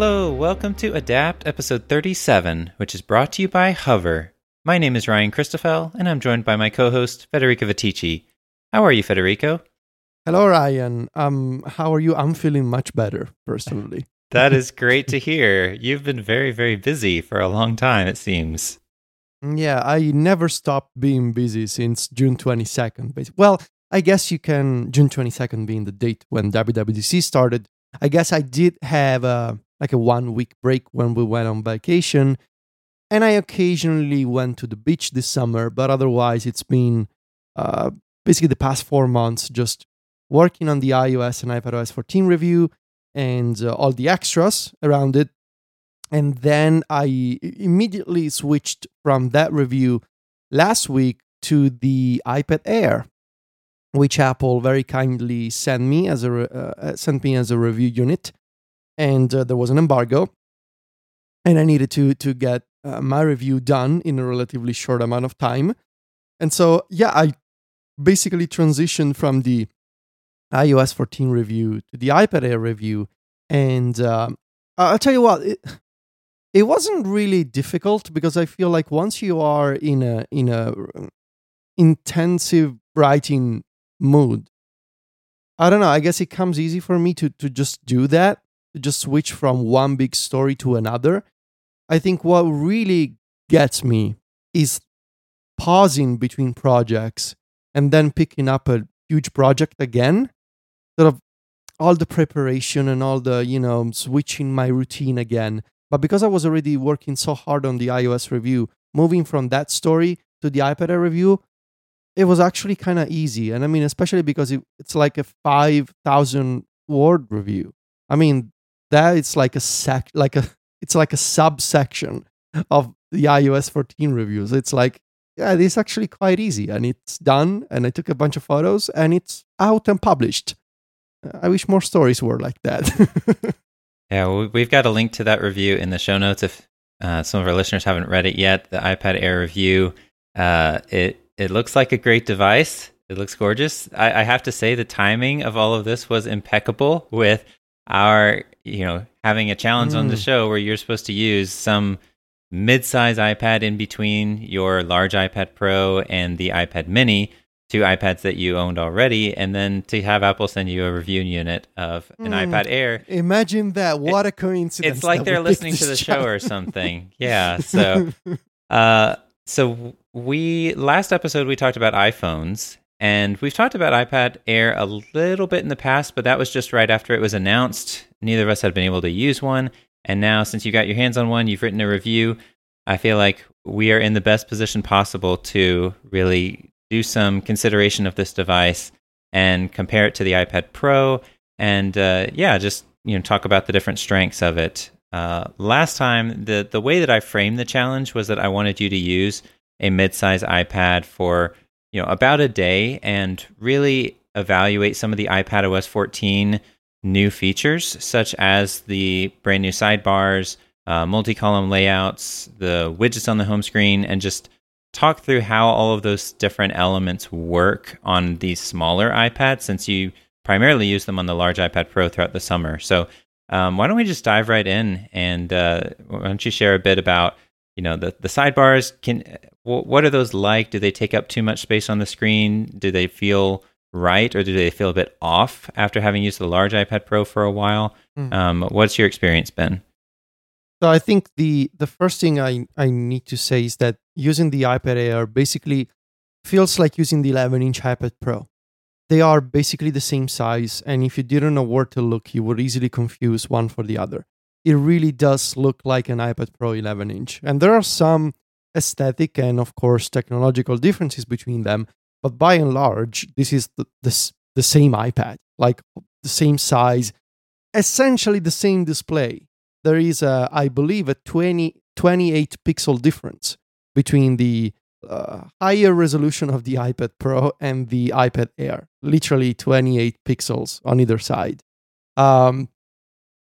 Hello, welcome to Adapt episode 37, which is brought to you by Hover. My name is Ryan Christoffel, and I'm joined by my co host, Federico Viticci. How are you, Federico? Hello, Ryan. Um, how are you? I'm feeling much better, personally. that is great to hear. You've been very, very busy for a long time, it seems. Yeah, I never stopped being busy since June 22nd. Basically. Well, I guess you can, June 22nd being the date when WWDC started. I guess I did have a, like a one week break when we went on vacation. And I occasionally went to the beach this summer, but otherwise it's been uh, basically the past four months just working on the iOS and iPadOS 14 review and uh, all the extras around it. And then I immediately switched from that review last week to the iPad Air, which Apple very kindly sent me as a uh, uh, sent me as a review unit. And uh, there was an embargo, and I needed to to get uh, my review done in a relatively short amount of time. And so, yeah, I basically transitioned from the iOS 14 review to the iPad Air review. And uh, I'll tell you what, it, it wasn't really difficult because I feel like once you are in a in a intensive writing mood, I don't know. I guess it comes easy for me to to just do that, just switch from one big story to another. I think what really gets me is pausing between projects and then picking up a huge project again. Sort of all the preparation and all the you know switching my routine again. But because i was already working so hard on the ios review moving from that story to the ipad review it was actually kind of easy. And i mean especially because it, it's like a 5000 word review. I mean that it's like a sec like a it's like a subsection of the ios 14 reviews it's like yeah it's actually quite easy and it's done and i took a bunch of photos and it's out and published I wish more stories were like that. yeah, we've got a link to that review in the show notes if uh, some of our listeners haven't read it yet. The iPad Air review. Uh, it it looks like a great device. It looks gorgeous. I, I have to say the timing of all of this was impeccable. With our you know having a challenge mm. on the mm. show where you're supposed to use some mid-size iPad in between your large iPad Pro and the iPad Mini two iPads that you owned already, and then to have Apple send you a review unit of an mm, iPad Air. Imagine that! What it, a coincidence! It's like they're listening to the show or something. yeah. So, uh, so we last episode we talked about iPhones, and we've talked about iPad Air a little bit in the past, but that was just right after it was announced. Neither of us had been able to use one, and now since you got your hands on one, you've written a review. I feel like we are in the best position possible to really do some consideration of this device and compare it to the iPad Pro, and uh, yeah, just you know talk about the different strengths of it. Uh, last time, the the way that I framed the challenge was that I wanted you to use a mid-size iPad for you know about a day and really evaluate some of the iPad OS 14 new features, such as the brand new sidebars, uh, multi-column layouts, the widgets on the home screen, and just talk through how all of those different elements work on these smaller iPads since you primarily use them on the large iPad Pro throughout the summer. So um, why don't we just dive right in and uh, why don't you share a bit about you know the the sidebars? Can what are those like? Do they take up too much space on the screen? Do they feel right or do they feel a bit off after having used the large iPad Pro for a while? Mm. Um, what's your experience been? So I think the the first thing I, I need to say is that using the iPad Air basically feels like using the 11 inch iPad Pro. They are basically the same size, and if you didn't know where to look, you would easily confuse one for the other. It really does look like an iPad Pro 11 inch, and there are some aesthetic and, of course, technological differences between them. But by and large, this is the, the, the same iPad, like the same size, essentially the same display there is, a, I believe, a 20, 28 pixel difference between the uh, higher resolution of the iPad Pro and the iPad Air. Literally 28 pixels on either side. Um,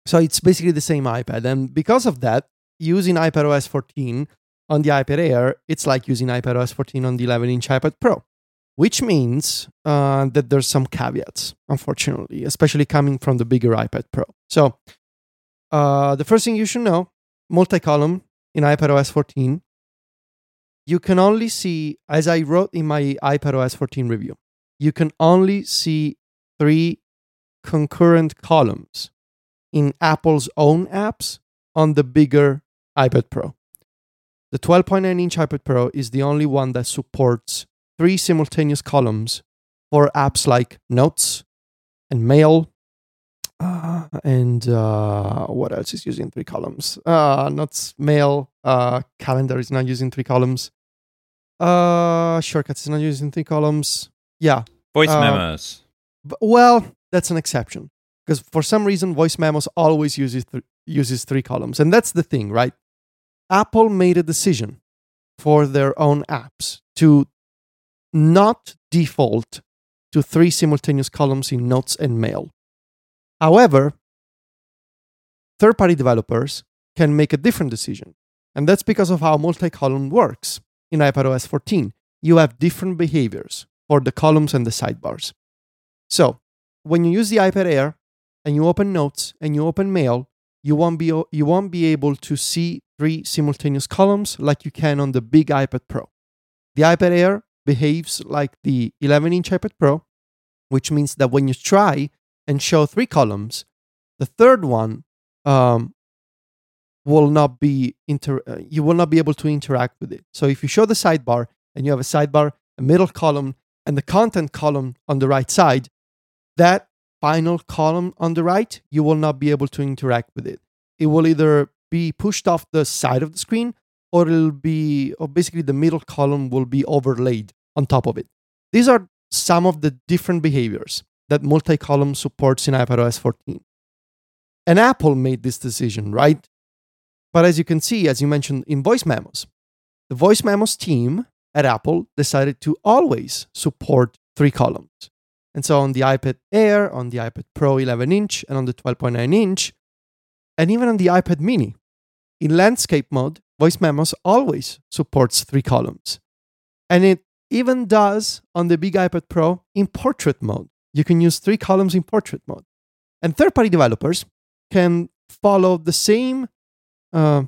so it's basically the same iPad. And because of that, using iPadOS 14 on the iPad Air, it's like using iPadOS 14 on the 11 inch iPad Pro, which means uh, that there's some caveats, unfortunately, especially coming from the bigger iPad Pro. So uh, the first thing you should know multi-column in iPadOS 14. You can only see, as I wrote in my iPadOS 14 review, you can only see three concurrent columns in Apple's own apps on the bigger iPad Pro. The 12.9 inch iPad Pro is the only one that supports three simultaneous columns for apps like Notes and Mail. Uh, and uh, what else is using three columns? Uh, Notes, Mail, uh, Calendar is not using three columns. Uh, Shortcuts is not using three columns. Yeah. Voice Uh, memos. B- well, that's an exception because for some reason, voice memos always uses th- uses three columns, and that's the thing, right? Apple made a decision for their own apps to not default to three simultaneous columns in Notes and Mail. However, third-party developers can make a different decision, and that's because of how multi-column works in iPadOS 14. You have different behaviors for the columns and the sidebars. So, when you use the iPad Air and you open Notes and you open Mail, you won't be you won't be able to see three simultaneous columns like you can on the big iPad Pro. The iPad Air behaves like the 11-inch iPad Pro, which means that when you try and show three columns, the third one um, will not be inter- uh, you will not be able to interact with it. So if you show the sidebar and you have a sidebar, a middle column, and the content column on the right side, that final column on the right, you will not be able to interact with it. It will either be pushed off the side of the screen or it'll be, or basically the middle column will be overlaid on top of it. These are some of the different behaviors that multi column supports in iPadOS 14. And Apple made this decision, right? But as you can see, as you mentioned in voice memos, the voice memos team at Apple decided to always support three columns. And so on the iPad Air, on the iPad Pro 11 inch, and on the 12.9 inch, and even on the iPad mini, in landscape mode, voice memos always supports three columns. And it even does on the big iPad Pro in portrait mode. You can use three columns in portrait mode. And third party developers can follow the same, uh,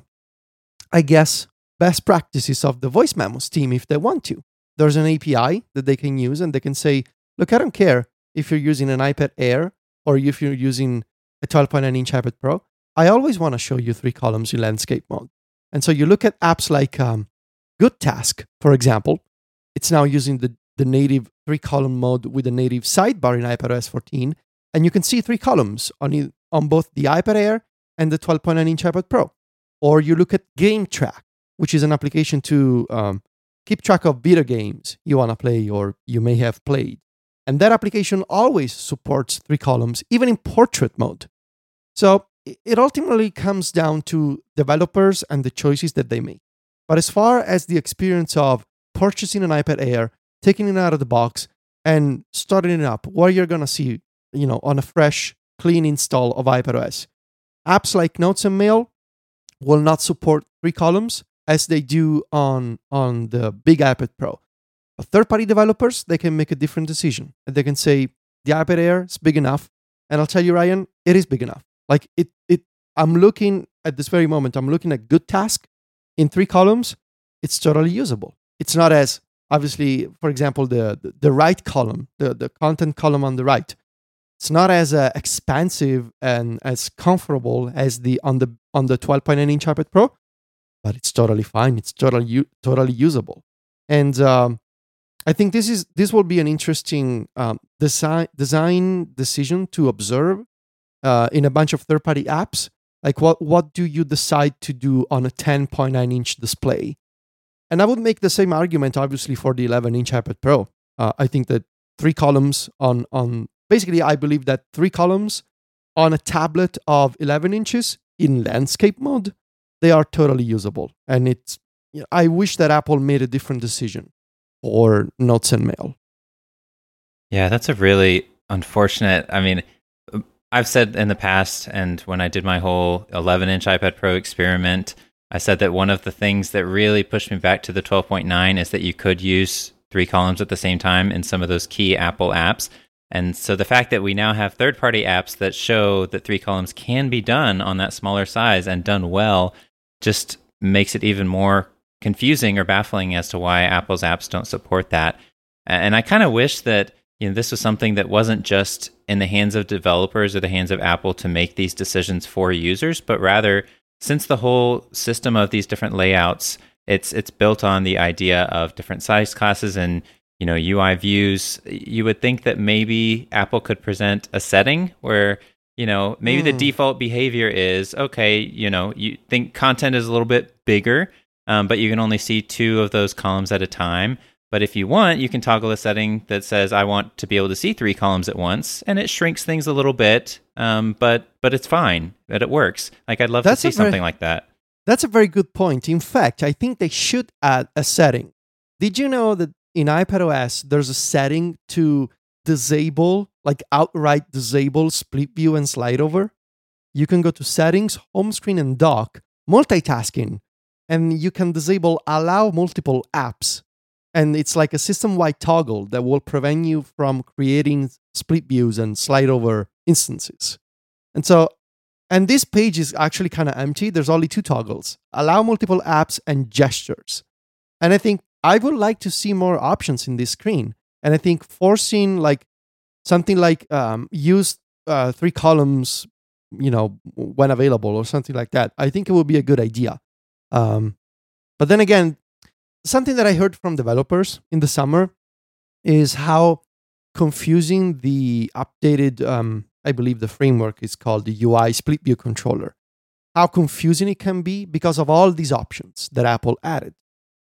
I guess, best practices of the voice memos team if they want to. There's an API that they can use and they can say, look, I don't care if you're using an iPad Air or if you're using a 12.9 inch iPad Pro. I always want to show you three columns in landscape mode. And so you look at apps like um, GoodTask, for example, it's now using the, the native three column mode with a native sidebar in iPadOS 14. And you can see three columns on, on both the iPad Air and the 12.9 inch iPad Pro. Or you look at GameTrack, which is an application to um, keep track of video games you want to play or you may have played. And that application always supports three columns, even in portrait mode. So it ultimately comes down to developers and the choices that they make. But as far as the experience of purchasing an iPad Air, taking it out of the box, and starting it up, what you're going to see, you know, on a fresh, clean install of iPadOS, apps like Notes and Mail will not support three columns as they do on, on the big iPad Pro. But third-party developers, they can make a different decision. They can say, the iPad Air is big enough. And I'll tell you, Ryan, it is big enough. Like it, it. I'm looking at this very moment. I'm looking at GoodTask in three columns. It's totally usable. It's not as obviously, for example, the the, right column, the the content column on the right. It's not as uh, expansive and as comfortable as the on the on the 12.9 inch iPad Pro, but it's totally fine. It's totally totally usable. And um, I think this is this will be an interesting um, design design decision to observe uh, in a bunch of third party apps. Like what what do you decide to do on a 10.9 inch display? And I would make the same argument, obviously, for the 11 inch iPad Pro. Uh, I think that three columns on on basically, I believe that three columns on a tablet of 11 inches in landscape mode, they are totally usable. And it's I wish that Apple made a different decision for Notes and Mail. Yeah, that's a really unfortunate. I mean, I've said in the past, and when I did my whole 11 inch iPad Pro experiment, I said that one of the things that really pushed me back to the 12.9 is that you could use three columns at the same time in some of those key Apple apps. And so the fact that we now have third party apps that show that three columns can be done on that smaller size and done well just makes it even more confusing or baffling as to why Apple's apps don't support that. And I kind of wish that you know this was something that wasn't just in the hands of developers or the hands of Apple to make these decisions for users, but rather since the whole system of these different layouts it's it's built on the idea of different size classes and you know UI views, you would think that maybe Apple could present a setting where you know maybe mm. the hmm. default behavior is okay. You know, you think content is a little bit bigger, um, but you can only see two of those columns at a time. But if you want, you can toggle a setting that says I want to be able to see three columns at once, and it shrinks things a little bit. Um, but but it's fine. But it works. Like I'd love That's to see very, something like that. That's a very good point. In fact, I think they should add a setting. Did you know that in iPadOS, there's a setting to disable, like outright disable split view and slide over. You can go to settings, home screen, and dock, multitasking, and you can disable allow multiple apps. And it's like a system wide toggle that will prevent you from creating split views and slide over instances. And so, and this page is actually kind of empty. There's only two toggles allow multiple apps and gestures. And I think I would like to see more options in this screen. And I think forcing like something like um, use uh, three columns, you know, when available or something like that, I think it would be a good idea. Um, but then again, something that I heard from developers in the summer is how confusing the updated, um, I believe the framework is called the UI split view controller. How confusing it can be because of all these options that Apple added.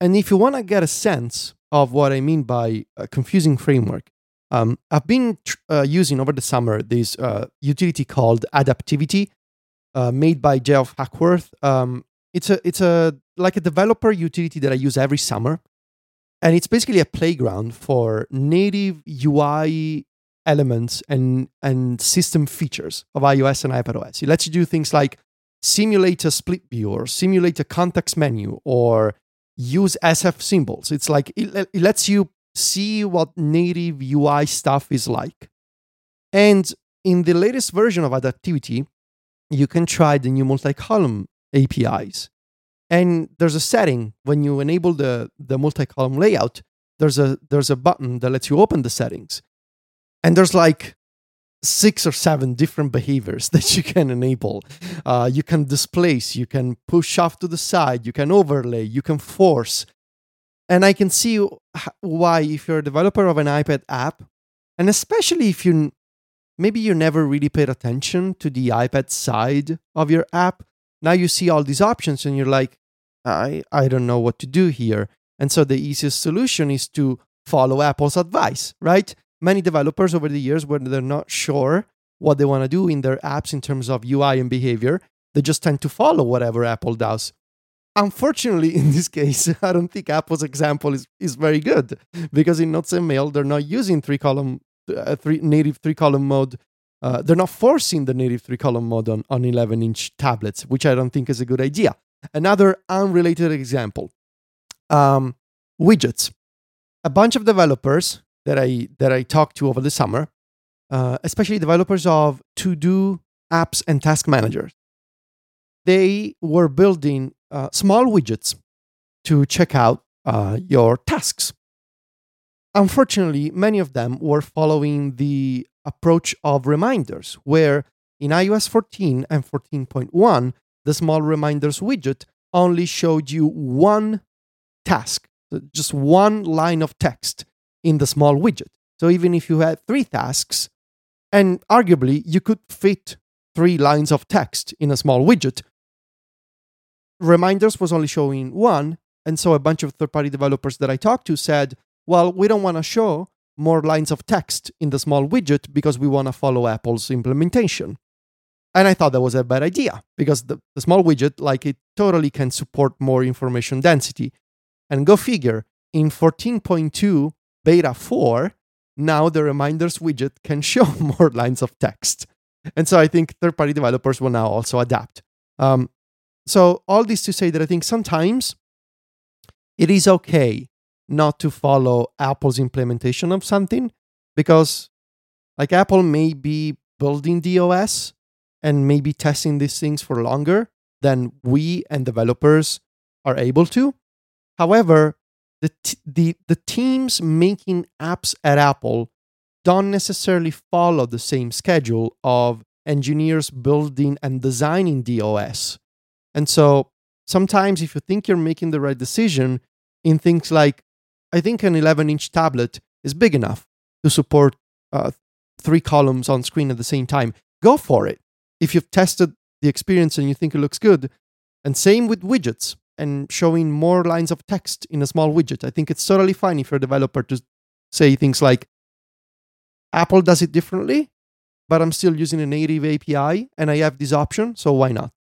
And if you want to get a sense of what I mean by a confusing framework, um, I've been uh, using over the summer this uh, utility called Adaptivity, uh, made by Geoff Hackworth. Um, it's a it's a like a developer utility that I use every summer, and it's basically a playground for native UI elements and and system features of iOS and iPadOS. It lets you do things like simulate a split view or simulate a context menu or use SF symbols. It's like it, it lets you see what native UI stuff is like. And in the latest version of Adaptivity, you can try the new multi-column APIs. And there's a setting when you enable the, the multi-column layout, there's a there's a button that lets you open the settings. And there's like six or seven different behaviors that you can enable. Uh, you can displace, you can push off to the side, you can overlay, you can force. And I can see why, if you're a developer of an iPad app, and especially if you maybe you never really paid attention to the iPad side of your app, now you see all these options and you're like, I, I don't know what to do here. And so the easiest solution is to follow Apple's advice, right? many developers over the years when they're not sure what they want to do in their apps in terms of UI and behavior, they just tend to follow whatever Apple does. Unfortunately, in this case, I don't think Apple's example is, is very good because in Notes and Mail, they're not using three column, uh, three, native three column mode. Uh, they're not forcing the native three column mode on, on 11 inch tablets, which I don't think is a good idea. Another unrelated example um, widgets. A bunch of developers that I that I talked to over the summer, uh, especially developers of to do apps and task managers. They were building uh, small widgets to check out uh, your tasks. Unfortunately, many of them were following the approach of reminders, where in iOS 14 and 14.1, the small reminders widget only showed you one task, uh, just one line of text in the small widget. So even if you had three tasks, and arguably you could fit three lines of text in a small widget, reminders was only showing one. And so a bunch of third party developers that I talked to said, well, we don't want to show more lines of text in the small widget because we want to follow Apple's implementation. And I thought that was a bad idea because the, the small widget, like it totally can support more information density. And go figure, in 14.2, beta 4, now the reminders widget can show more lines of text. And so I think third party developers will now also adapt. Um, so, all this to say that I think sometimes it is okay not to follow Apple's implementation of something because Like Apple may be building the OS and maybe testing these things for longer than we and developers are able to. However, the t- the the teams making apps at Apple don't necessarily follow the same schedule of engineers building and designing the OS. And so sometimes if you think you're making the right decision in things like I think an 11 inch tablet is big enough to support uh, three columns on screen at the same time, go for it. If you've tested the experience and you think it looks good, and same with widgets and showing more lines of text in a small widget. I think it's totally fine if you're a developer to say things like, Apple does it differently, but I'm still using a native API and I have this option, so why not?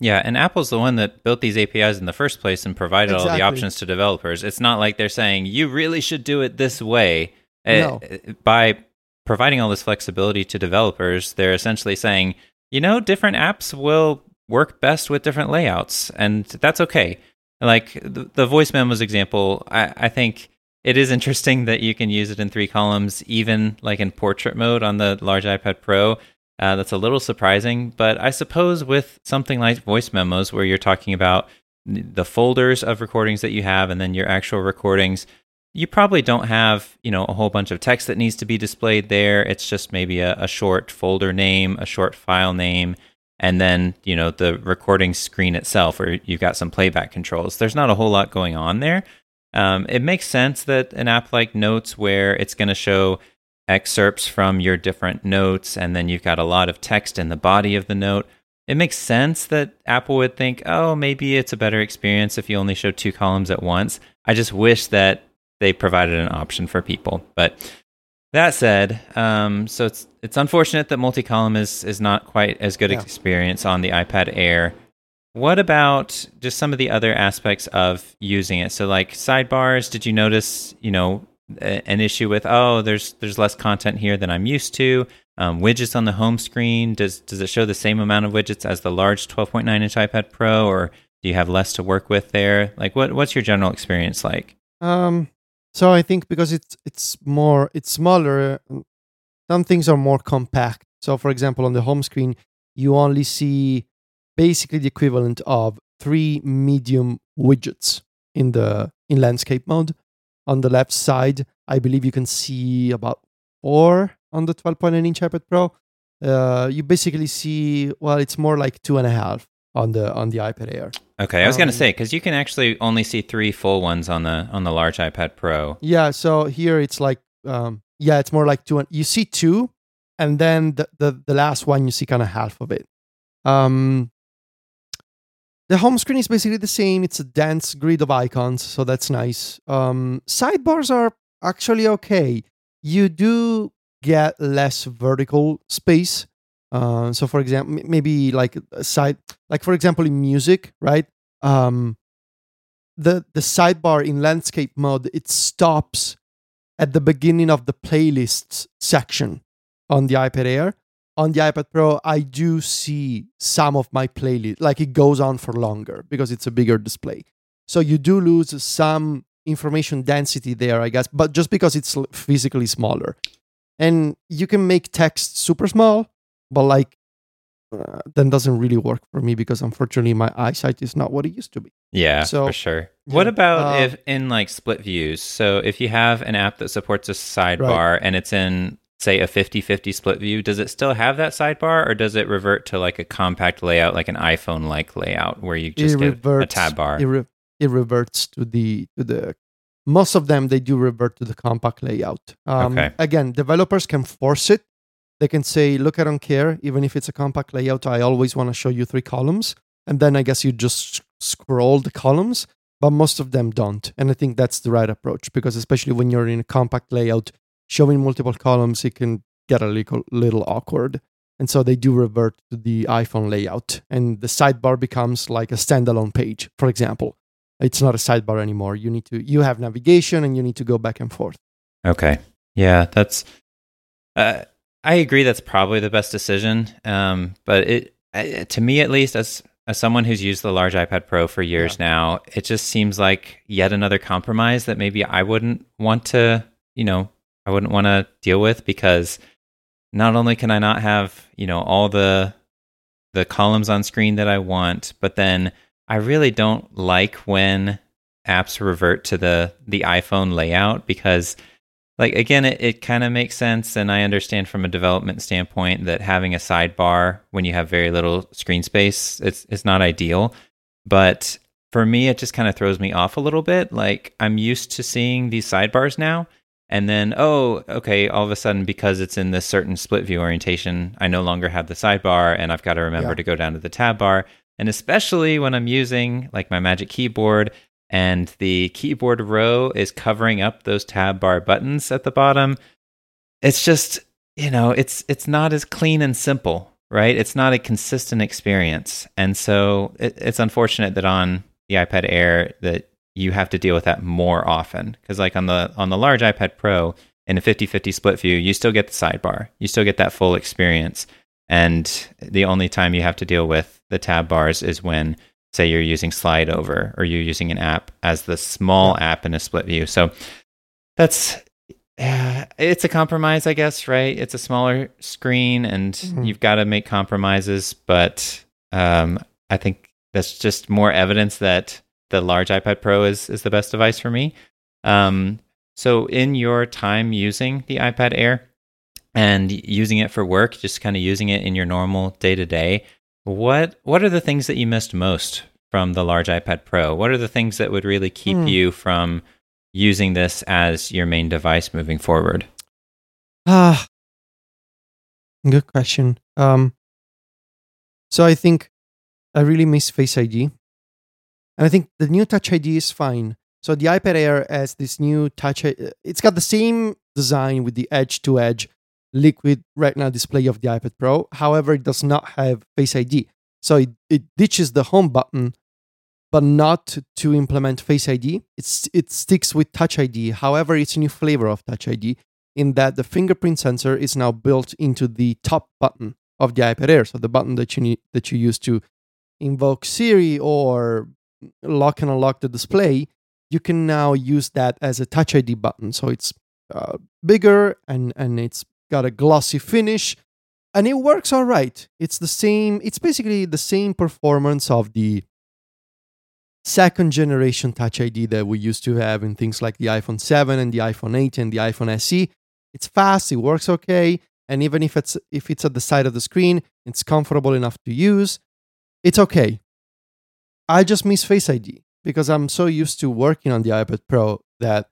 Yeah, and Apple's the one that built these APIs in the first place and provided exactly. all the options to developers. It's not like they're saying you really should do it this way. Eh, no. Uh, by providing all this flexibility to developers, they're essentially saying, you know, different apps will work best with different layouts, and that's okay. Like the, the voice memos example, I, I think it is interesting that you can use it in three columns, even like in portrait mode on the large iPad Pro. Uh, that's a little surprising, but I suppose with something like voice memos, where you're talking about the folders of recordings that you have and then your actual recordings, you probably don't have you know a whole bunch of text that needs to be displayed there. It's just maybe a, a short folder name, a short file name, and then you know the recording screen itself, where you've got some playback controls. There's not a whole lot going on there. Um, it makes sense that an app like Notes, where it's going to show excerpts from your different notes, and then you've got a lot of text in the body of the note. It makes sense that Apple would think, oh, maybe it's a better experience if you only show two columns at once. I just wish that they provided an option for people. But that said, um, so it's it's unfortunate that multi-column is is not quite as good yeah. experience on the iPad Air. What about just some of the other aspects of using it? So, like sidebars, did you notice, you know, an issue with oh there's there's less content here than I'm used to. Um, widgets on the home screen does does it show the same amount of widgets as the large 12.9 inch iPad Pro, or do you have less to work with there? Like what what's your general experience like? Um, so I think because it's it's more it's smaller, some things are more compact. So for example, on the home screen, you only see basically the equivalent of three medium widgets in the in landscape mode on the left side, I believe you can see about four on the 12.9 inch iPad Pro. Uh, you basically see, well, it's more like two and a half on the on the iPad Air. Okay, I was um, gonna say because you can actually only see three full ones on the on the large iPad Pro. Yeah, so here it's like, um, yeah, it's more like two. And, You see two, and then the the, the last one you see kind of half of it. Um, the home screen is basically the same. It's a dense grid of icons, so that's nice. Um, sidebars are actually okay. You do get less vertical space. Uh, so, for example, maybe like a side, like for example, in music, right? Um, the the sidebar in landscape mode it stops at the beginning of the playlists section on the iPad Air, on the iPad Pro, I do see some of my playlist, like it goes on for longer because it's a bigger display. So you do lose some information density there, I guess, but just because it's physically smaller. And you can make text super small, but like uh, that doesn't really work for me because unfortunately my eyesight is not what it used to be. Yeah, so, for sure. Yeah, what about uh, if in like split views? So if you have an app that supports a sidebar right. and it's in say a 50-50 split view does it still have that sidebar or does it revert to like a compact layout like an iphone like layout where you just get reverts, a tab bar? It, re- it, reverts to the to the most of them they do revert to the compact layout. Um, okay. again developers can force it. They can say look i don't care. Even if it's a compact layout i always want to show you three columns. And then i guess you just scroll the columns but most of them don't. And i think that's the right approach because especially when you're in a compact layout showing multiple columns, it can get a little, little awkward. And so they do revert to the iPhone layout, and the sidebar becomes like a standalone page, for example. It's not a sidebar anymore. You need to you have navigation, and you need to go back and forth. Okay, yeah, that's. Uh, I agree. That's probably the best decision. Um, but it, uh, to me at least, as as someone who's used the large iPad Pro for years yeah. now, it just seems like yet another compromise that maybe I wouldn't want to, you know, I wouldn't want to deal with because not only can I not have, you know, all the the columns on screen that I want, but then I really don't like when apps revert to the the iPhone layout because like again it, it kind of makes sense and I understand from a development standpoint that having a sidebar when you have very little screen space it's it's not ideal. But for me it just kind of throws me off a little bit. Like I'm used to seeing these sidebars now and then oh okay all of a sudden because it's in this certain split view orientation i no longer have the sidebar and i've got to remember Yeah. to go down to the tab bar. And especially when i'm using like my magic keyboard and the keyboard row is covering up those tab bar buttons at the bottom it's just you know it's it's not as clean and simple right? It's not a consistent experience. And so it, it's unfortunate that on the ipad air that you have to deal with that more often. Because like on the on the large ipad pro in a 50-50 split view you still get the sidebar. You still get that full experience. And the only time you have to deal with the tab bars is when say you're using slide over or you're using an app as the small app in a split view. So that's yeah, it's a compromise, I guess, right? It's a smaller screen and Mhm. you've got to make compromises, but um, I think that's just more evidence that the large iPad Pro is is the best device for me. Um, so in your time using the iPad Air and using it for work, just kind of using it in your normal day to day, what what are the things that you missed most from the large iPad Pro? What are the things that would really keep Hmm. you from using this as your main device moving forward? Ah, good question. Um, so I think I really miss Face ID, and I think the new Touch ID is fine. So the iPad Air has this new Touch. I- It's got the same design with the edge-to-edge liquid Retina display of the iPad Pro. However, it does not have Face ID, so it, it ditches the home button, but not to implement Face ID. It's it sticks with Touch ID. However, it's a new flavor of Touch ID in that the fingerprint sensor is now built into the top button of the iPad Air. So the button that you need that you use to invoke Siri or lock and unlock the display, you can now use that as a Touch ID button. So it's uh, bigger and and it's got a glossy finish, and it works all right. It's the same. It's basically the same performance of the second generation Touch ID that we used to have in things like the iPhone 7 and the iPhone 8 and the iPhone SE. It's fast, it works okay, and even if it's if it's at the side of the screen, it's comfortable enough to use. It's okay. I just miss Face ID because I'm so used to working on the iPad Pro that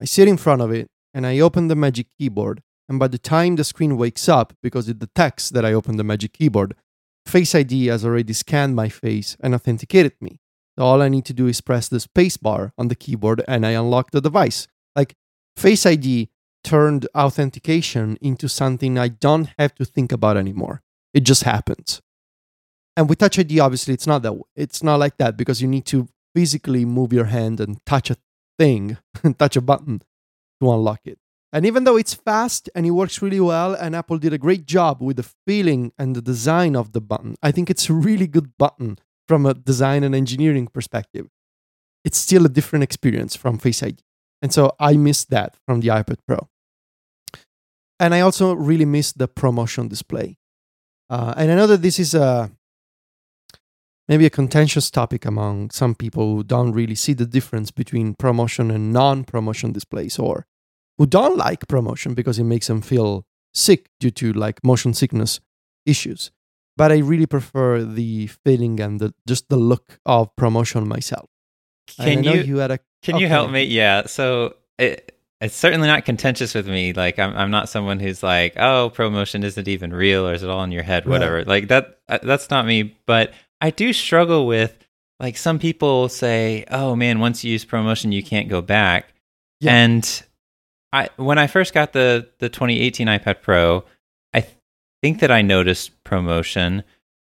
I sit in front of it and I open the Magic Keyboard, and by the time the screen wakes up because it detects that I opened the Magic Keyboard, Face ID has already scanned my face and authenticated me. So all I need to do is press the space bar on the keyboard and I unlock the device. Like Face ID turned authentication into something I don't have to think about anymore. It just happens. And with Touch ID, obviously, it's not that. It's not like that because you need to physically move your hand and touch a thing, touch a button to unlock it. And even though it's fast and it works really well, and Apple did a great job with the feeling and the design of the button, I think it's a really good button from a design and engineering perspective. It's still a different experience from Face ID. And so I miss that from the iPad Pro. And I also really miss the ProMotion display. Uh, and I know that this is a maybe a contentious topic among some people who don't really see the difference between ProMotion and non-ProMotion displays or who don't like ProMotion because it makes them feel sick due to like motion sickness issues but i really prefer the feeling and the just the look of ProMotion myself Can I know you, you had a can you help me? Yeah. So it, it's certainly not contentious with me. Like I'm I'm not someone who's like, oh, ProMotion isn't even real, or is it all in your head? Right. Whatever. Like that. uh, That's not me. But I do struggle with like some people say, oh man, once you use ProMotion, you can't go back. Yeah. And I when I first got the the 2018 iPad Pro, I th- think that I noticed ProMotion,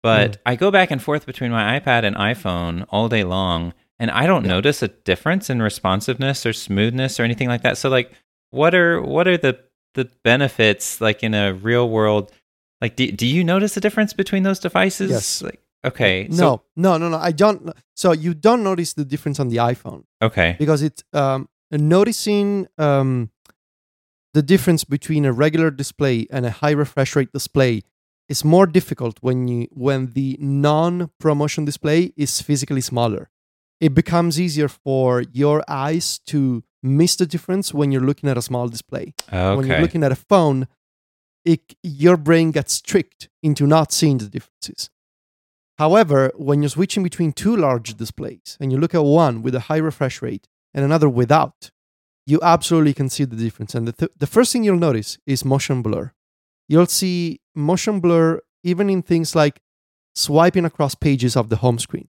but Mm. I go back and forth between my iPad and iPhone all day long, and I don't Yeah. notice a difference in responsiveness or smoothness or anything like that. So like, what are what are the the benefits like in a real world? Like, do do you notice a difference between those devices? Yes. Like, okay. no So, no no no i don't so you don't notice the difference on the iphone okay. because it's um, noticing um, the difference between a regular display and a high refresh rate display is more difficult when you when the non-ProMotion display is physically smaller. It becomes easier for your eyes to miss the difference when you're looking at a small display. Okay. When you're looking at a phone, it, your brain gets tricked into not seeing the differences. However, when you're switching between two large displays and you look at one with a high refresh rate and another without, you absolutely can see the difference. And the, th- the first thing you'll notice is motion blur. You'll see motion blur even in things like swiping across pages of the home screen.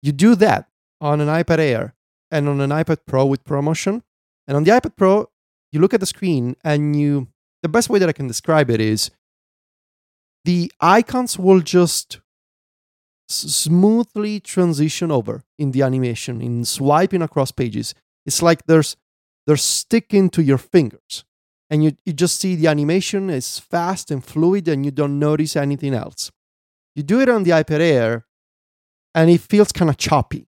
You do that on an iPad Air and on an iPad Pro with ProMotion. And on the iPad Pro, you look at the screen and you, the best way that I can describe it is the icons will just smoothly transition over in the animation, in swiping across pages. It's like there's they're sticking to your fingers. And you, you just see the animation is fast and fluid and you don't notice anything else. You do it on the iPad Air and it feels kind of choppy.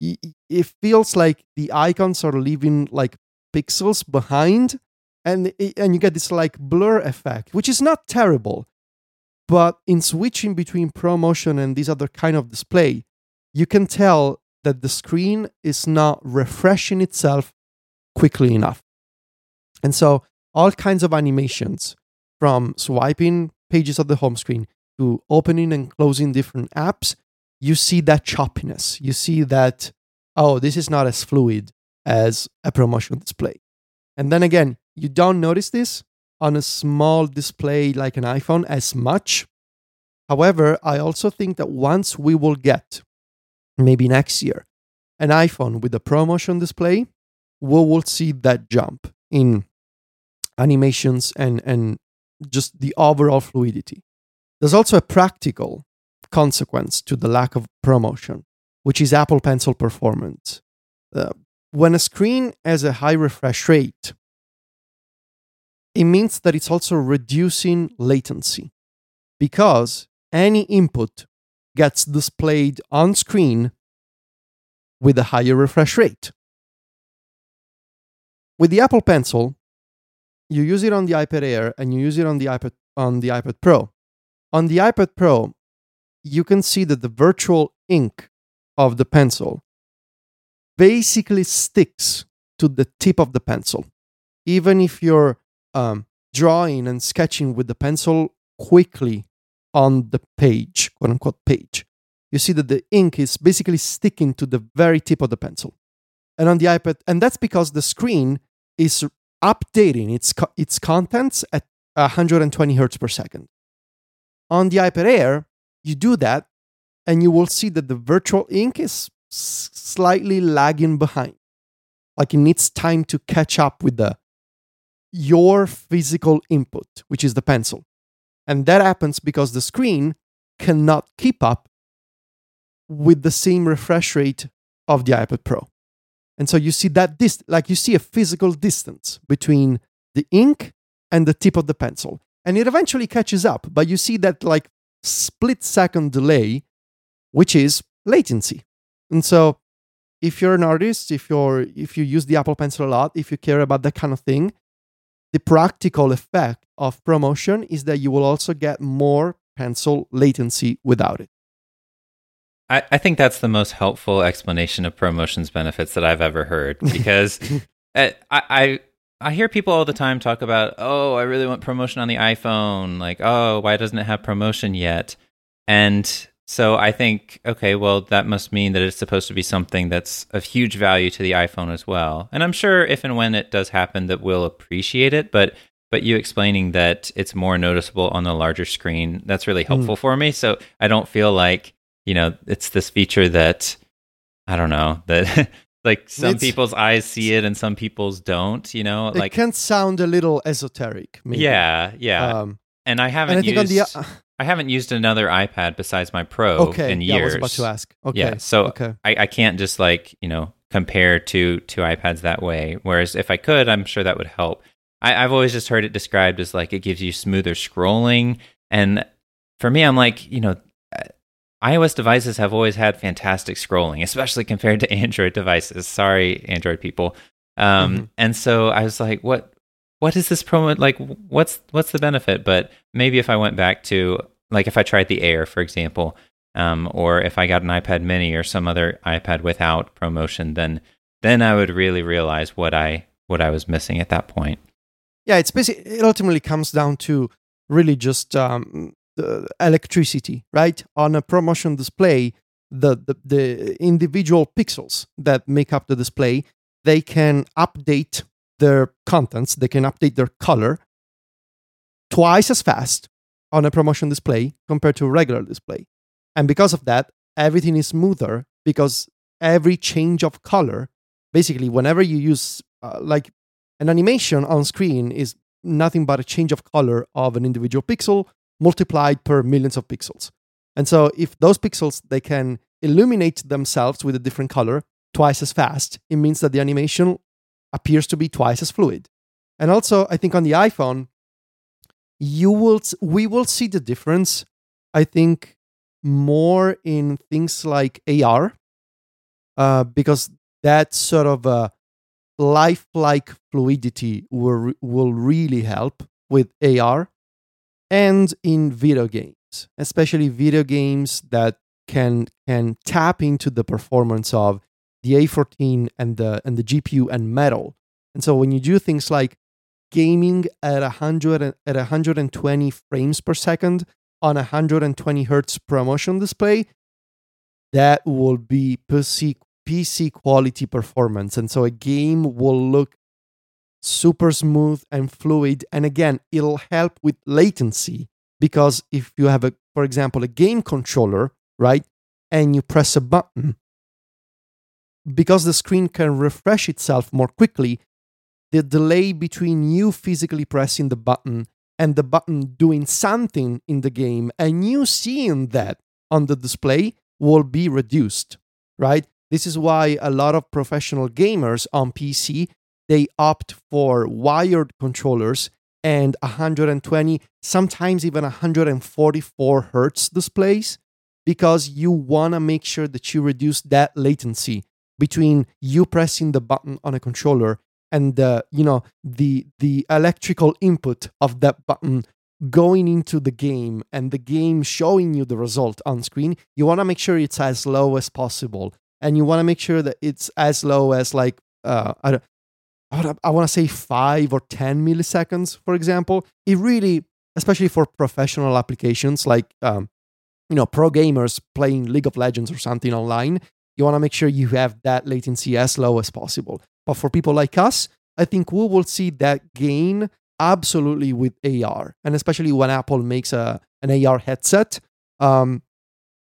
It feels like the icons are leaving like pixels behind and, and you get this like blur effect, which is not terrible. But in switching between ProMotion and this other kind of display, you can tell that the screen is not refreshing itself quickly enough. And so, all kinds of animations from swiping pages of the home screen to opening and closing different apps, you see that choppiness. You see that, oh, this is not as fluid as a ProMotion display. And then again, you don't notice this on a small display like an iPhone as much. However, I also think that once we will get, maybe next year, an iPhone with a ProMotion display, we will see that jump in animations and, and just the overall fluidity. There's also a practical consequence to the lack of ProMotion, which is Apple Pencil performance. Uh, when a screen has a high refresh rate, it means that it's also reducing latency because any input gets displayed on screen with a higher refresh rate. With the Apple Pencil, you use it on the iPad Air and you use it on the iPad on the iPad Pro. On the iPad Pro, you can see that the virtual ink of the pencil basically sticks to the tip of the pencil. Even if you're um, drawing and sketching with the pencil quickly on the page, quote unquote page, you see that the ink is basically sticking to the very tip of the pencil. And on the iPad, and that's because the screen is updating its, co- its contents at 120 hertz per second. On the iPad Air, you do that, and you will see that the virtual ink is slightly lagging behind. Like it needs time to catch up with the your physical input, which is the pencil. And that happens because the screen cannot keep up with the same refresh rate of the iPad Pro. And so you see that this like you see a physical distance between the ink and the tip of the pencil. And it eventually catches up, but you see that like split second delay, which is latency. And so if you're an artist, if you're if you use the Apple Pencil a lot, if you care about that kind of thing, the practical effect of ProMotion is that you will also get more pencil latency without it. I, I think that's the most helpful explanation of ProMotion's benefits that I've ever heard because eh, I, I I hear people all the time talk about, oh, I really want ProMotion on the iPhone. Like, oh, why doesn't it have ProMotion yet? And so I think, okay, well, that must mean that it's supposed to be something that's of huge value to the iPhone as well. And I'm sure if and when it does happen, that we'll appreciate it. But but you explaining that it's more noticeable on the larger screen, that's really helpful mm. for me. So I don't feel like you know it's this feature that I don't know that like some it's, people's eyes see it and some people's don't. You know, it like can sound a little esoteric. Maybe. Yeah, yeah. Um, and I haven't and I used. The, uh, I haven't used another iPad besides my Pro okay, in years. Yeah, I was about to ask. Okay. Yeah, so okay. I, I can't just like you know compare to to iPads that way. Whereas if I could, I'm sure that would help. I, I've always just heard it described as like it gives you smoother scrolling, and for me, I'm like you know iOS devices have always had fantastic scrolling, especially compared to Android devices. Sorry, Android people. Um, mm-hmm. And so I was like, what? what is this promo like? What's what's the benefit? But maybe if I went back to like if I tried the Air, for example, um, or if I got an iPad Mini or some other iPad without ProMotion, then then I would really realize what I what I was missing at that point. Yeah, it's basically it ultimately comes down to really just um, electricity, right? On a ProMotion display, the, the the individual pixels that make up the display, they can update their contents, they can update their color twice as fast on a ProMotion display compared to a regular display. And because of that, everything is smoother because every change of color, basically, whenever you use uh, like an animation on screen, is nothing but a change of color of an individual pixel multiplied per millions of pixels. And so if those pixels they can illuminate themselves with a different color twice as fast, it means that the animation appears to be twice as fluid. And also, I think on the iPhone, you will we will see the difference. I think more in things like AR, uh, because that sort of uh, lifelike fluidity will will really help with AR, and in video games, especially video games that can can tap into the performance of the A14 and the and the GPU and metal. And so when you do things like gaming at 100 at 120 frames per second on a 120 hertz ProMotion display, that will be PC, PC quality performance. And so a game will look super smooth and fluid. And again, it'll help with latency because if you have a, for example, a game controller, right, and you press a button, because the screen can refresh itself more quickly, the delay between you physically pressing the button and the button doing something in the game and you seeing that on the display will be reduced, right? This is why a lot of professional gamers on PC they opt for wired controllers and 120, sometimes even 144 hertz displays because you want to make sure that you reduce that latency between you pressing the button on a controller and the you know the the electrical input of that button going into the game and the game showing you the result on screen you want to make sure it's as low as possible and you want to make sure that it's as low as like uh, I, I want to say 5 or 10 milliseconds for example it really especially for professional applications like um, you know pro gamers playing league of legends or something online you want to make sure you have that latency as low as possible. But for people like us, I think we will see that gain absolutely with AR, and especially when Apple makes a an AR headset. Um,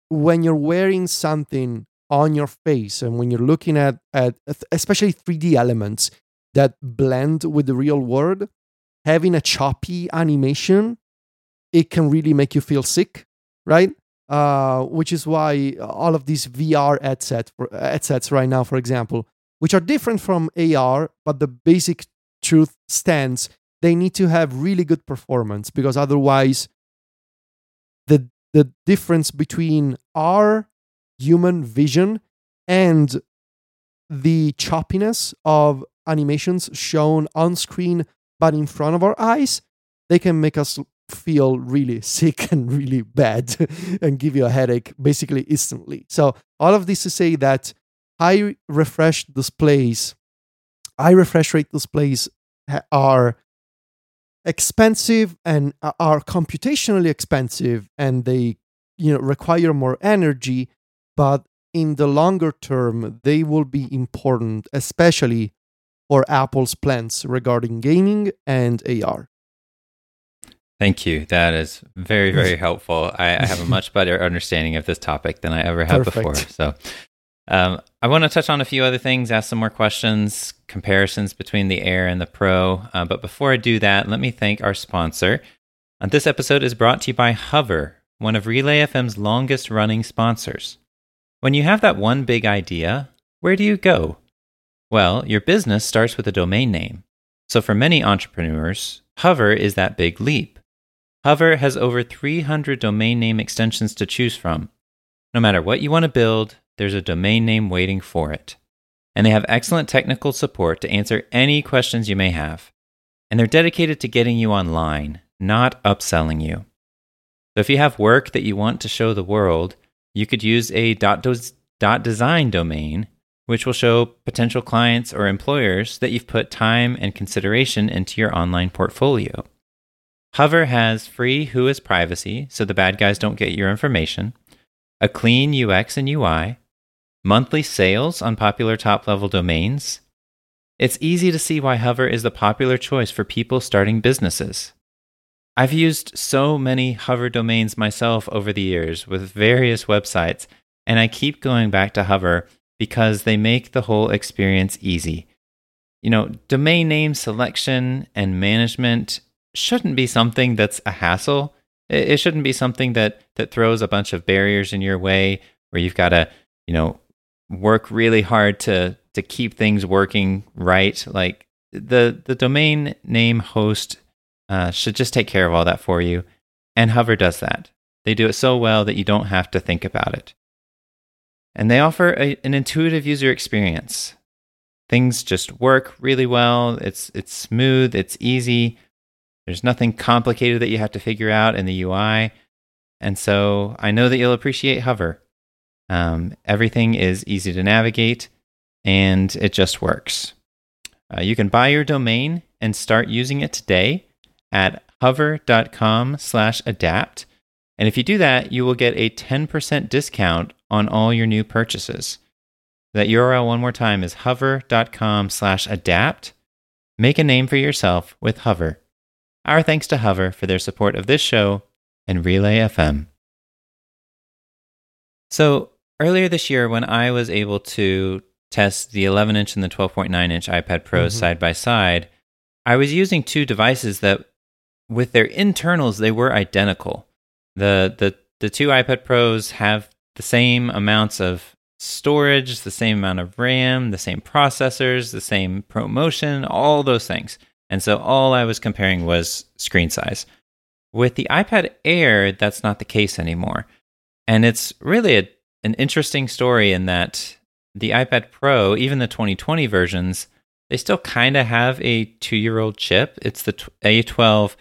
when you're wearing something on your face, and when you're looking at at especially 3D elements that blend with the real world, having a choppy animation, it can really make you feel sick, right? uh, which is why all of these VR headset headsets right now, for example, which are different from AR, but the basic truth stands. They need to have really good performance because otherwise, the the difference between our human vision and the choppiness of animations shown on screen but in front of our eyes, they can make us feel really sick and really bad and give you a headache basically instantly. So, all of this to say that high refresh displays, high refresh rate displays are expensive and uh, are computationally expensive and they you know require more energy but in the longer term they will be important especially for apple's plans regarding gaming and ar Thank you. That is very, very helpful. I, I, have a much better understanding of this topic than I ever had Perfect. before. So, um, I want to touch on a few other things, ask some more questions, comparisons between the Air and the Pro. Uh, but before I do that, let me thank our sponsor. And this episode is brought to you by Hover, one of Relay FM's longest running sponsors. When you have that one big idea, where do you go? Well, your business starts with a domain name. So for many entrepreneurs, Hover is that big leap. Hover has over 300 domain name extensions to choose from. No matter what you want to build, there's a domain name waiting for it. And they have excellent technical support to answer any questions you may have. and they're dedicated to getting you online, not upselling you. So if you have work that you want to show the world, you could use a .design domain, which will show potential clients or employers that you've put time and consideration into your online portfolio. Hover has free WHOIS privacy, so the bad guys don't get your information, a clean UX and UI, monthly sales on popular top level domains. It's easy to see why Hover is the popular choice for people starting businesses. I've used so many Hover domains myself over the years with various websites, and I keep going back to Hover because they make the whole experience easy. You know, domain name selection and management shouldn't be something that's a hassle. It shouldn't be something that that throws a bunch of barriers in your way where you've got to, you know, work really hard to to keep things working right. Like the the domain name host uh, should just take care of all that for you, and Hover does that. They do it so well that you don't have to think about it. And they offer a, an intuitive user experience. Things just work really well. It's it's smooth. It's easy. There's nothing complicated that you have to figure out in the UI. And so I know that you'll appreciate Hover. Um, everything is easy to navigate and it just works. Uh, you can buy your domain and start using it today at hover.com slash adapt. And if you do that, you will get a 10% discount on all your new purchases. That URL one more time is hover.com slash adapt. Make a name for yourself with Hover. Our thanks to Hover for their support of this show and Relay FM. So, earlier this year, when I was able to test the 11 inch and the 12.9 inch iPad Pros mm-hmm. side by side, I was using two devices that, with their internals, they were identical. The, the, the two iPad Pros have the same amounts of storage, the same amount of RAM, the same processors, the same ProMotion, all those things. And so all I was comparing was screen size. With the iPad Air, that's not the case anymore. And it's really a, an interesting story in that the iPad Pro, even the 2020 versions, they still kind of have a two year old chip. It's the A12.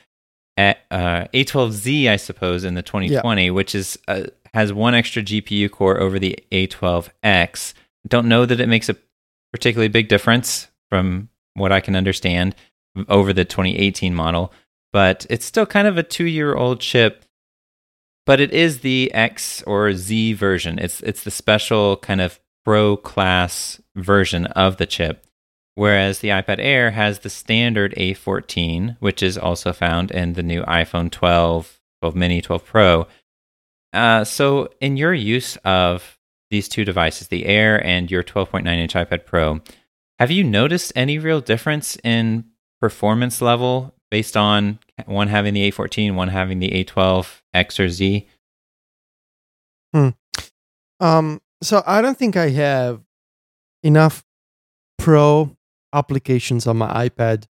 Uh, A12Z, I suppose, in the 2020, yeah. which is uh, has one extra GPU core over the A12X. Don't know that it makes a particularly big difference from what I can understand over the 2018 model, but it's still kind of a two year old chip. But it is the X or Z version. It's it's the special kind of pro class version of the chip. Whereas the iPad Air has the standard A14, which is also found in the new iPhone 12, 12 mini, 12 Pro. Uh, so, in your use of these two devices, the Air and your 12.9 inch iPad Pro, have you noticed any real difference in performance level based on one having the A14, one having the A12 X or Z? Hmm. Um, so I don't think I have enough pro applications on my iPad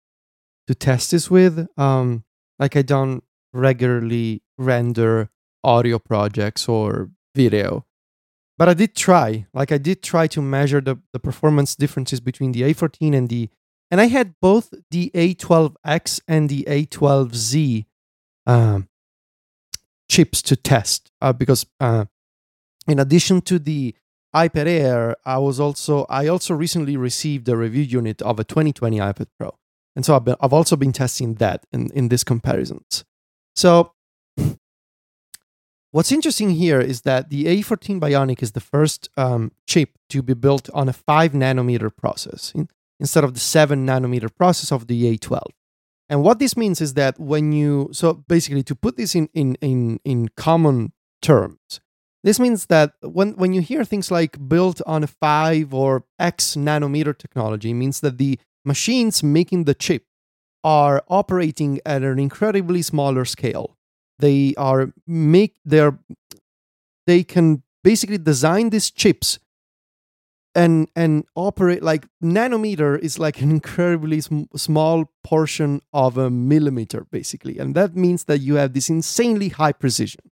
to test this with. Um, like I don't regularly render audio projects or video. But I did try. Like I did try to measure the, the performance differences between the A14 and the and I had both the A12X and the A12Z um, chips to test uh, because uh, in addition to the iPad Air, I was also I also recently received a review unit of a 2020 iPad Pro, and so I've, been, I've also been testing that in in these comparisons. So. What's interesting here is that the A14 Bionic is the first um, chip to be built on a 5 nanometer process instead of the 7 nanometer process of the A12. And what this means is that when you, so basically to put this in, in, in, in common terms, this means that when, when you hear things like built on a 5 or X nanometer technology, means that the machines making the chip are operating at an incredibly smaller scale. They are make they're they can basically design these chips and and operate like nanometer is like an incredibly sm- small portion of a millimeter basically and that means that you have this insanely high precision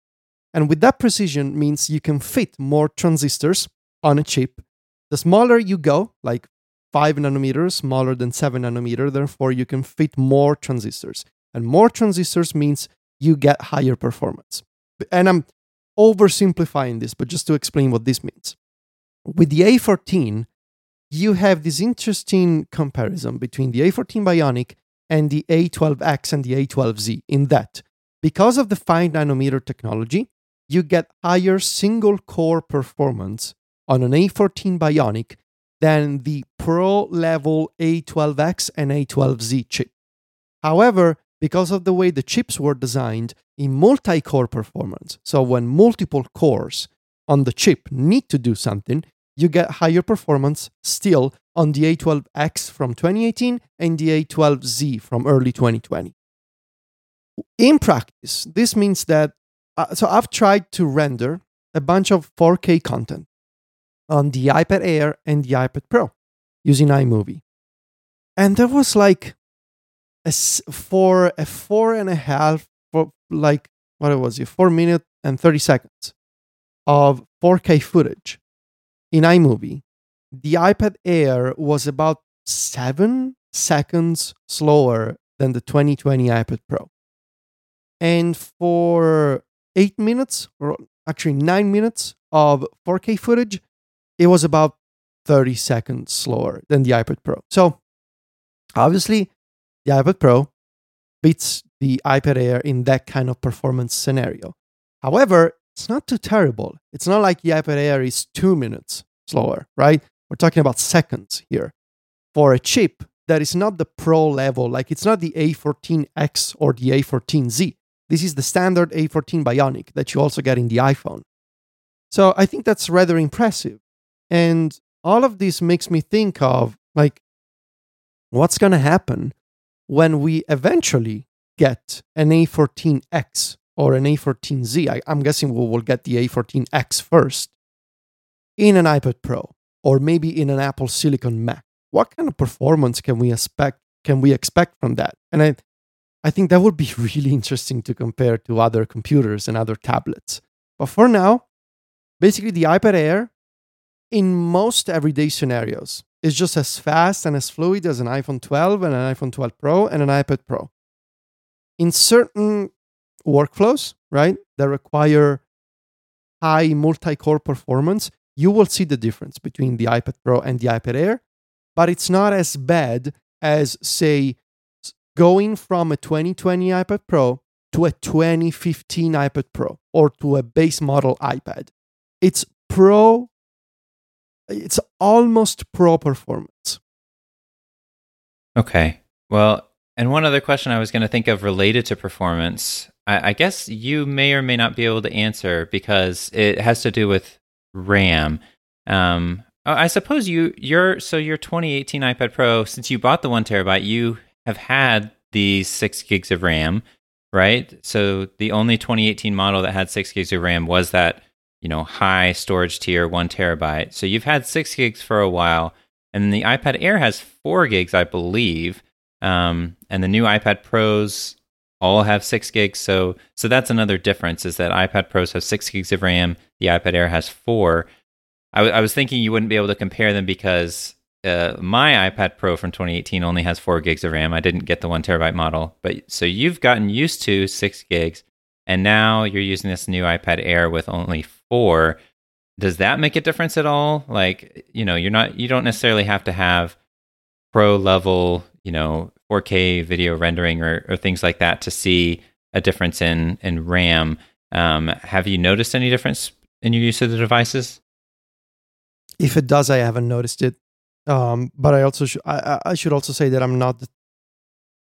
and with that precision means you can fit more transistors on a chip the smaller you go like 5 nanometers, smaller than 7 nanometer. Therefore, you can fit more transistors. And more transistors means you get higher performance. And I'm oversimplifying this, but just to explain what this means. With the A14, you have this interesting comparison between the A14 Bionic and the A12X and the A12Z in that because of the 5 nanometer technology, you get higher single core performance on an A14 Bionic than the pro level A12X and A12Z chip. However, because of the way the chips were designed in multi core performance, so when multiple cores on the chip need to do something, you get higher performance still on the A12X from 2018 and the A12Z from early 2020. In practice, this means that uh, so I've tried to render a bunch of 4K content on the iPad Air and the iPad Pro using iMovie. And there was like a, for a four and a half, for like, what was it, four minutes and 30 seconds of 4K footage in iMovie. The iPad Air was about seven seconds slower than the 2020 iPad Pro. And for eight minutes, or actually nine minutes of 4K footage, it was about 30 seconds slower than the iPad Pro. So obviously, the iPad Pro beats the iPad Air in that kind of performance scenario. However, it's not too terrible. It's not like the iPad Air is two minutes slower, right? We're talking about seconds here. For a chip that is not the pro level, like it's not the A14X or the A14Z. This is the standard A14 Bionic that you also get in the iPhone. So I think that's rather impressive. And all of this makes me think of like, what's going to happen when we eventually get an A14X or an A14Z? I, am guessing we will get the A14X first in an iPad Pro or maybe in an Apple Silicon Mac. What kind of performance can we expect? Can we expect from that? And I, I think that would be really interesting to compare to other computers and other tablets. But for now, basically the iPad Air, in most everyday scenarios, is just as fast and as fluid as an iPhone 12 and an iPhone 12 Pro and an iPad Pro. In certain workflows, right, that require high multi core performance, you will see the difference between the iPad Pro and the iPad Air, but it's not as bad as, say, going from a 2020 iPad Pro to a 2015 iPad Pro or to a base model iPad. It's pro, it's almost pro performance. Okay. Well, and one other question I was going to think of related to performance, I, I, guess you may or may not be able to answer because it has to do with RAM. Um, I suppose you your so your 2018 iPad Pro, since you bought the one terabyte, you have had the six gigs of RAM, right? So the only 2018 model that had six gigs of RAM was that, you know, high storage tier, one terabyte. So you've had six gigs for a while. And the iPad Air has four gigs, I believe. Um, and the new iPad Pros all have six gigs. So so that's another difference is that iPad Pros have six gigs of RAM. The iPad Air has four. I, w- I was thinking you wouldn't be able to compare them because uh, my iPad Pro from 2018 only has four gigs of RAM. I didn't get the one terabyte model, but so you've gotten used to six gigs, and now you're using this new iPad Air with only four. Does that make a difference at all? Like, you know, you're not, you don't necessarily have to have pro level, you know, 4K video rendering or, or things like that to see a difference in in RAM. Um, have you noticed any difference in your use of the devices? If it does, I haven't noticed it. Um, but I also sh- I, I should also say that I'm not the,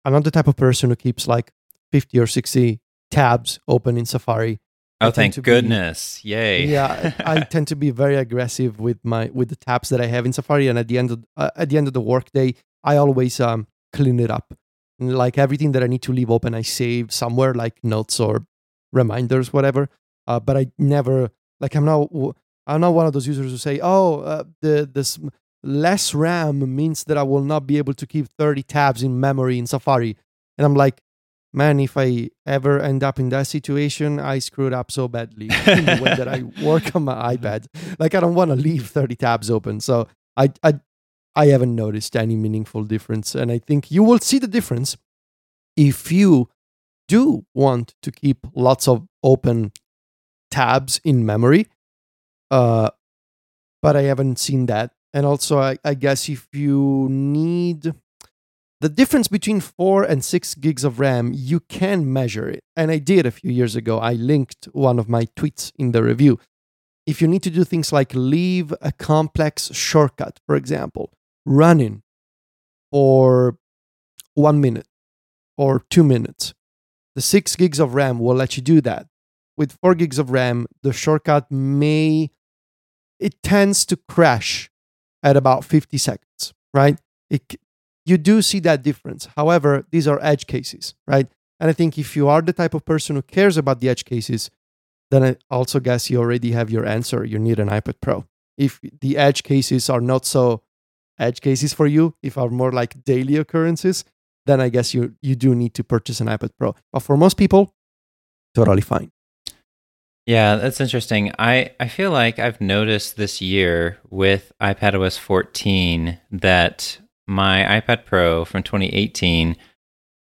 I'm not the type of person who keeps like 50 or 60 tabs open in Safari. Oh, thank goodness! Be, Yay! yeah, I tend to be very aggressive with my with the tabs that I have in Safari, and at the end of uh, at the end of the workday, I always um clean it up. Like everything that I need to leave open, I save somewhere, like notes or reminders, whatever. Uh, but I never like I'm not I'm not one of those users who say, "Oh, uh, the this less RAM means that I will not be able to keep 30 tabs in memory in Safari. And I'm like, man, if I ever end up in that situation, I screwed up so badly in the way that I work on my iPad. Like I don't want to leave 30 tabs open. So I I I haven't noticed any meaningful difference. And I think you will see the difference if you do want to keep lots of open tabs in memory. Uh, but I haven't seen that. And also, I, I guess if you need the difference between four and six gigs of RAM, you can measure it. And I did a few years ago. I linked one of my tweets in the review. If you need to do things like leave a complex shortcut, for example, running for one minute or two minutes, the six gigs of RAM will let you do that. With four gigs of RAM, the shortcut may, it tends to crash at about 50 seconds, right? It, you do see that difference. However, these are edge cases, right? And I think if you are the type of person who cares about the edge cases, then I also guess you already have your answer. You need an iPad Pro. If the edge cases are not so edge cases for you, if are more like daily occurrences, then I guess you you do need to purchase an iPad Pro. But for most people, totally fine. Yeah, that's interesting. I, I feel like I've noticed this year with iPadOS 14 that my iPad Pro from 2018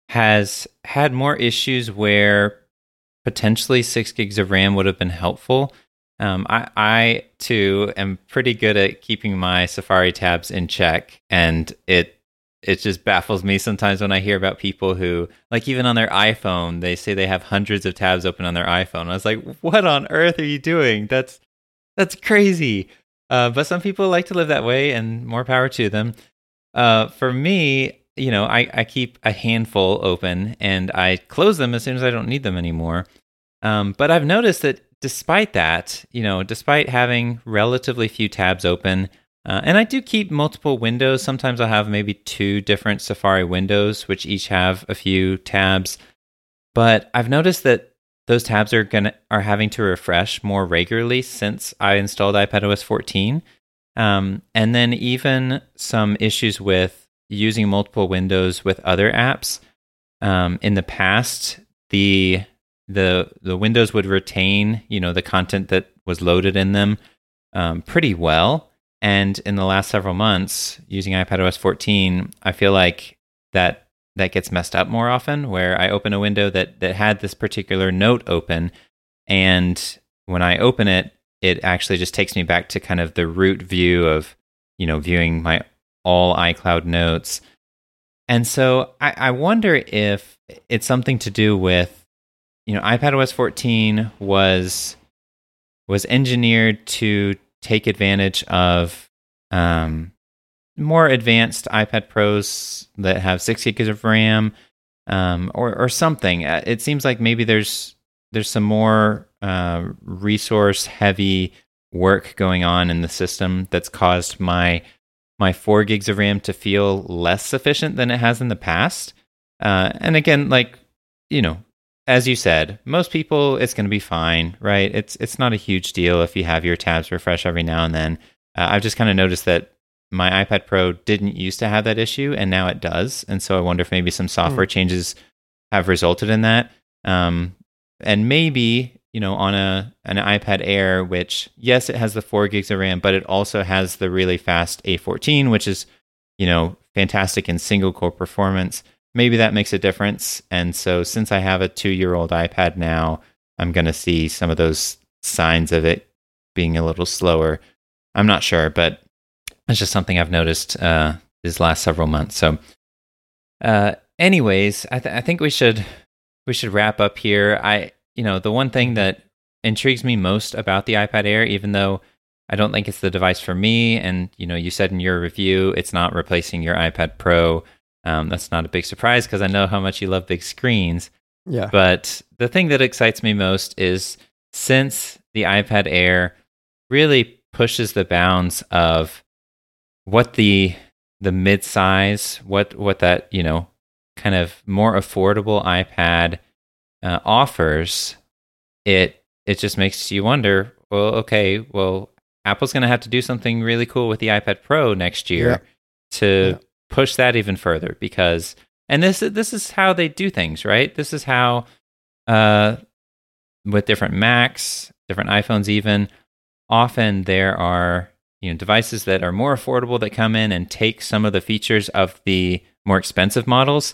has had more issues where potentially six gigs of RAM would have been helpful. Um, I, I too am pretty good at keeping my Safari tabs in check, and it it just baffles me sometimes when I hear about people who, like, even on their iPhone, they say they have hundreds of tabs open on their iPhone. I was like, what on earth are you doing? That's that's crazy. Uh, but some people like to live that way, and more power to them. Uh, for me, you know, I, I keep a handful open and I close them as soon as I don't need them anymore. Um, but I've noticed that despite that, you know, despite having relatively few tabs open, uh, and I do keep multiple windows. Sometimes I'll have maybe two different Safari windows, which each have a few tabs. But I've noticed that those tabs are gonna are having to refresh more regularly since I installed iPadOS 14. Um, and then even some issues with using multiple windows with other apps. Um, in the past, the the the windows would retain you know the content that was loaded in them um, pretty well. And in the last several months, using iPadOS 14, I feel like that that gets messed up more often. Where I open a window that that had this particular note open, and when I open it, it actually just takes me back to kind of the root view of, you know, viewing my all iCloud notes. And so I, I wonder if it's something to do with, you know, iPadOS 14 was was engineered to take advantage of um, more advanced iPad Pros that have six gigs of RAM, um, or or something. Uh, it seems like maybe there's there's some more uh, resource heavy work going on in the system that's caused my my four gigs of RAM to feel less sufficient than it has in the past. Uh, and again, like you know, as you said, most people it's going to be fine, right? It's it's not a huge deal if you have your tabs refresh every now and then. Uh, I've just kind of noticed that my iPad Pro didn't used to have that issue, and now it does. And so I wonder if maybe some software mm. changes have resulted in that. Um, and maybe you know on a an iPad Air, which yes, it has the four gigs of RAM, but it also has the really fast A14, which is you know fantastic in single core performance. Maybe that makes a difference. And so since I have a two year old iPad now, I'm going to see some of those signs of it being a little slower. I'm not sure, but it's just something I've noticed uh, these last several months. So, uh, anyways, I, th- I think we should we should wrap up here. I, you know, the one thing that intrigues me most about the iPad Air, even though I don't think it's the device for me, and you know, you said in your review it's not replacing your iPad Pro. Um, that's not a big surprise because I know how much you love big screens. Yeah. But the thing that excites me most is since the iPad Air really pushes the bounds of what the the mid size, what what that you know kind of more affordable iPad uh, offers, it it just makes you wonder. Well, okay, well, Apple's going to have to do something really cool with the iPad Pro next year yeah. to yeah. Push that even further because and this this is how they do things, right? This is how uh, with different Macs, different iPhones, even often there are you know devices that are more affordable that come in and take some of the features of the more expensive models.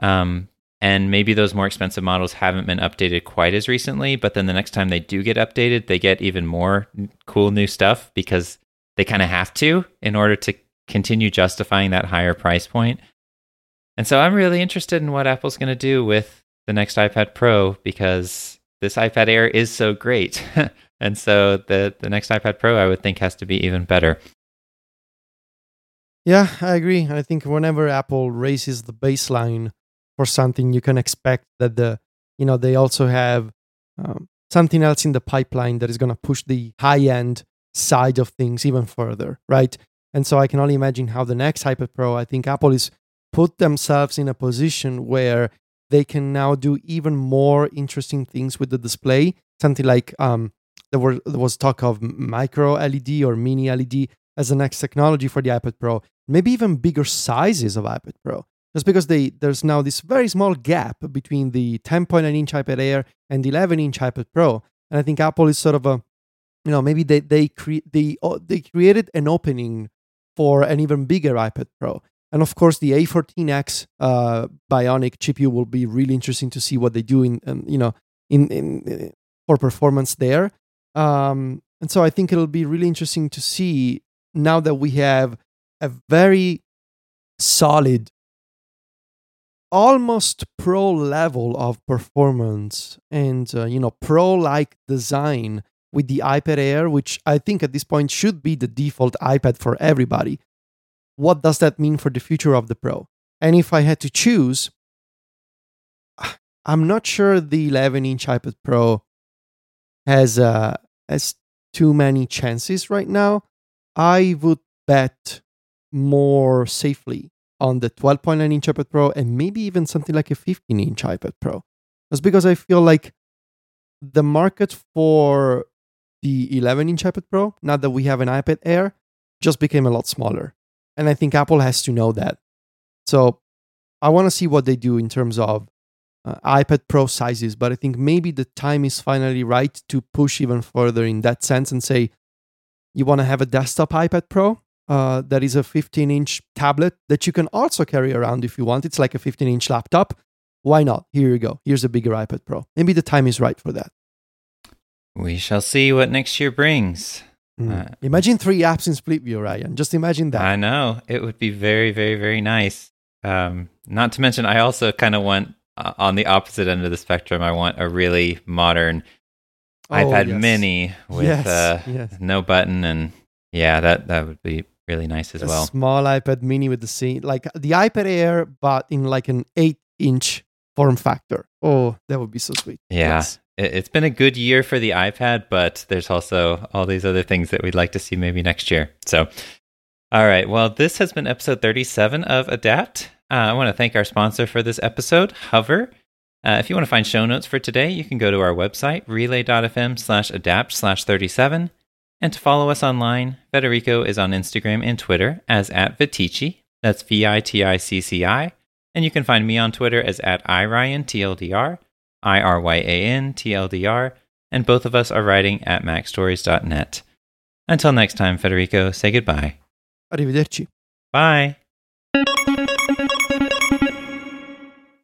Um, and maybe those more expensive models haven't been updated quite as recently, but then the next time they do get updated, they get even more cool new stuff because they kind of have to in order to continue justifying that higher price point. And so I'm really interested in what Apple's going to do with the next iPad Pro because this iPad Air is so great. and so the the next iPad Pro I would think has to be even better. Yeah, I agree. I think whenever Apple raises the baseline for something, you can expect that the you know they also have um, something else in the pipeline that is going to push the high end side of things even further, right? And so I can only imagine how the next iPad Pro, I think Apple is put themselves in a position where they can now do even more interesting things with the display. Something like um, there, were, there was talk of micro LED or mini LED as the next technology for the iPad Pro. Maybe even bigger sizes of iPad Pro just because they there's now this very small gap between the 10.9 inch iPad Air and the 11 inch iPad Pro, and I think Apple is sort of a, you know, maybe they they cre- they uh, they created an opening for an even bigger iPad Pro, and of course the A14X uh, Bionic GPU will be really interesting to see what they do in, um, you know, in in uh, for performance there. Um, and so I think it'll be really interesting to see now that we have a very solid almost pro level of performance and uh, you know pro like design with the iPad Air which I think at this point should be the default iPad for everybody. What does that mean for the future of the Pro? And if I had to choose I'm not sure the 11 inch iPad Pro has uh, has too many chances right now. I would bet more safely on the 12.9 inch iPad Pro and maybe even something like a 15 inch iPad Pro. That's because I feel like the market for the 11 inch iPad Pro, now that we have an iPad Air, just became a lot smaller. And I think Apple has to know that. So I want to see what they do in terms of uh, iPad Pro sizes, but I think maybe the time is finally right to push even further in that sense and say, you want to have a desktop iPad Pro? uh, that is a 15 inch tablet that you can also carry around if you want. It's like a 15 inch laptop. Why not? Here you go. Here's a bigger iPad Pro. Maybe the time is right for that. We shall see what next year brings. Mm. Uh, imagine three apps in split view, Ryan. Just imagine that. I know. It would be very, very, very nice. Um, not to mention, I also kind of want uh, on the opposite end of the spectrum, I want a really modern oh, iPad yes. mini with yes, uh, yes. no button. And yeah, that, that would be really nice as a well. Small iPad mini with the scene, like the iPad Air, but in like an eight inch form factor. Oh, that would be so sweet. Yeah. Yes. It's been a good year for the iPad, but there's also all these other things that we'd like to see maybe next year. So, all right. Well, this has been episode 37 of Adapt. Uh, I want to thank our sponsor for this episode, Hover. Uh, if you want to find show notes for today, you can go to our website, relay.fm slash adapt slash 37. And to follow us online, Federico is on Instagram and Twitter as at Viticci. That's V I T I C C I. And you can find me on Twitter as at IRyanTLDR, I R Y A N T L D R. And both of us are writing at MacStories.net. Until next time, Federico, say goodbye. Arrivederci. Bye.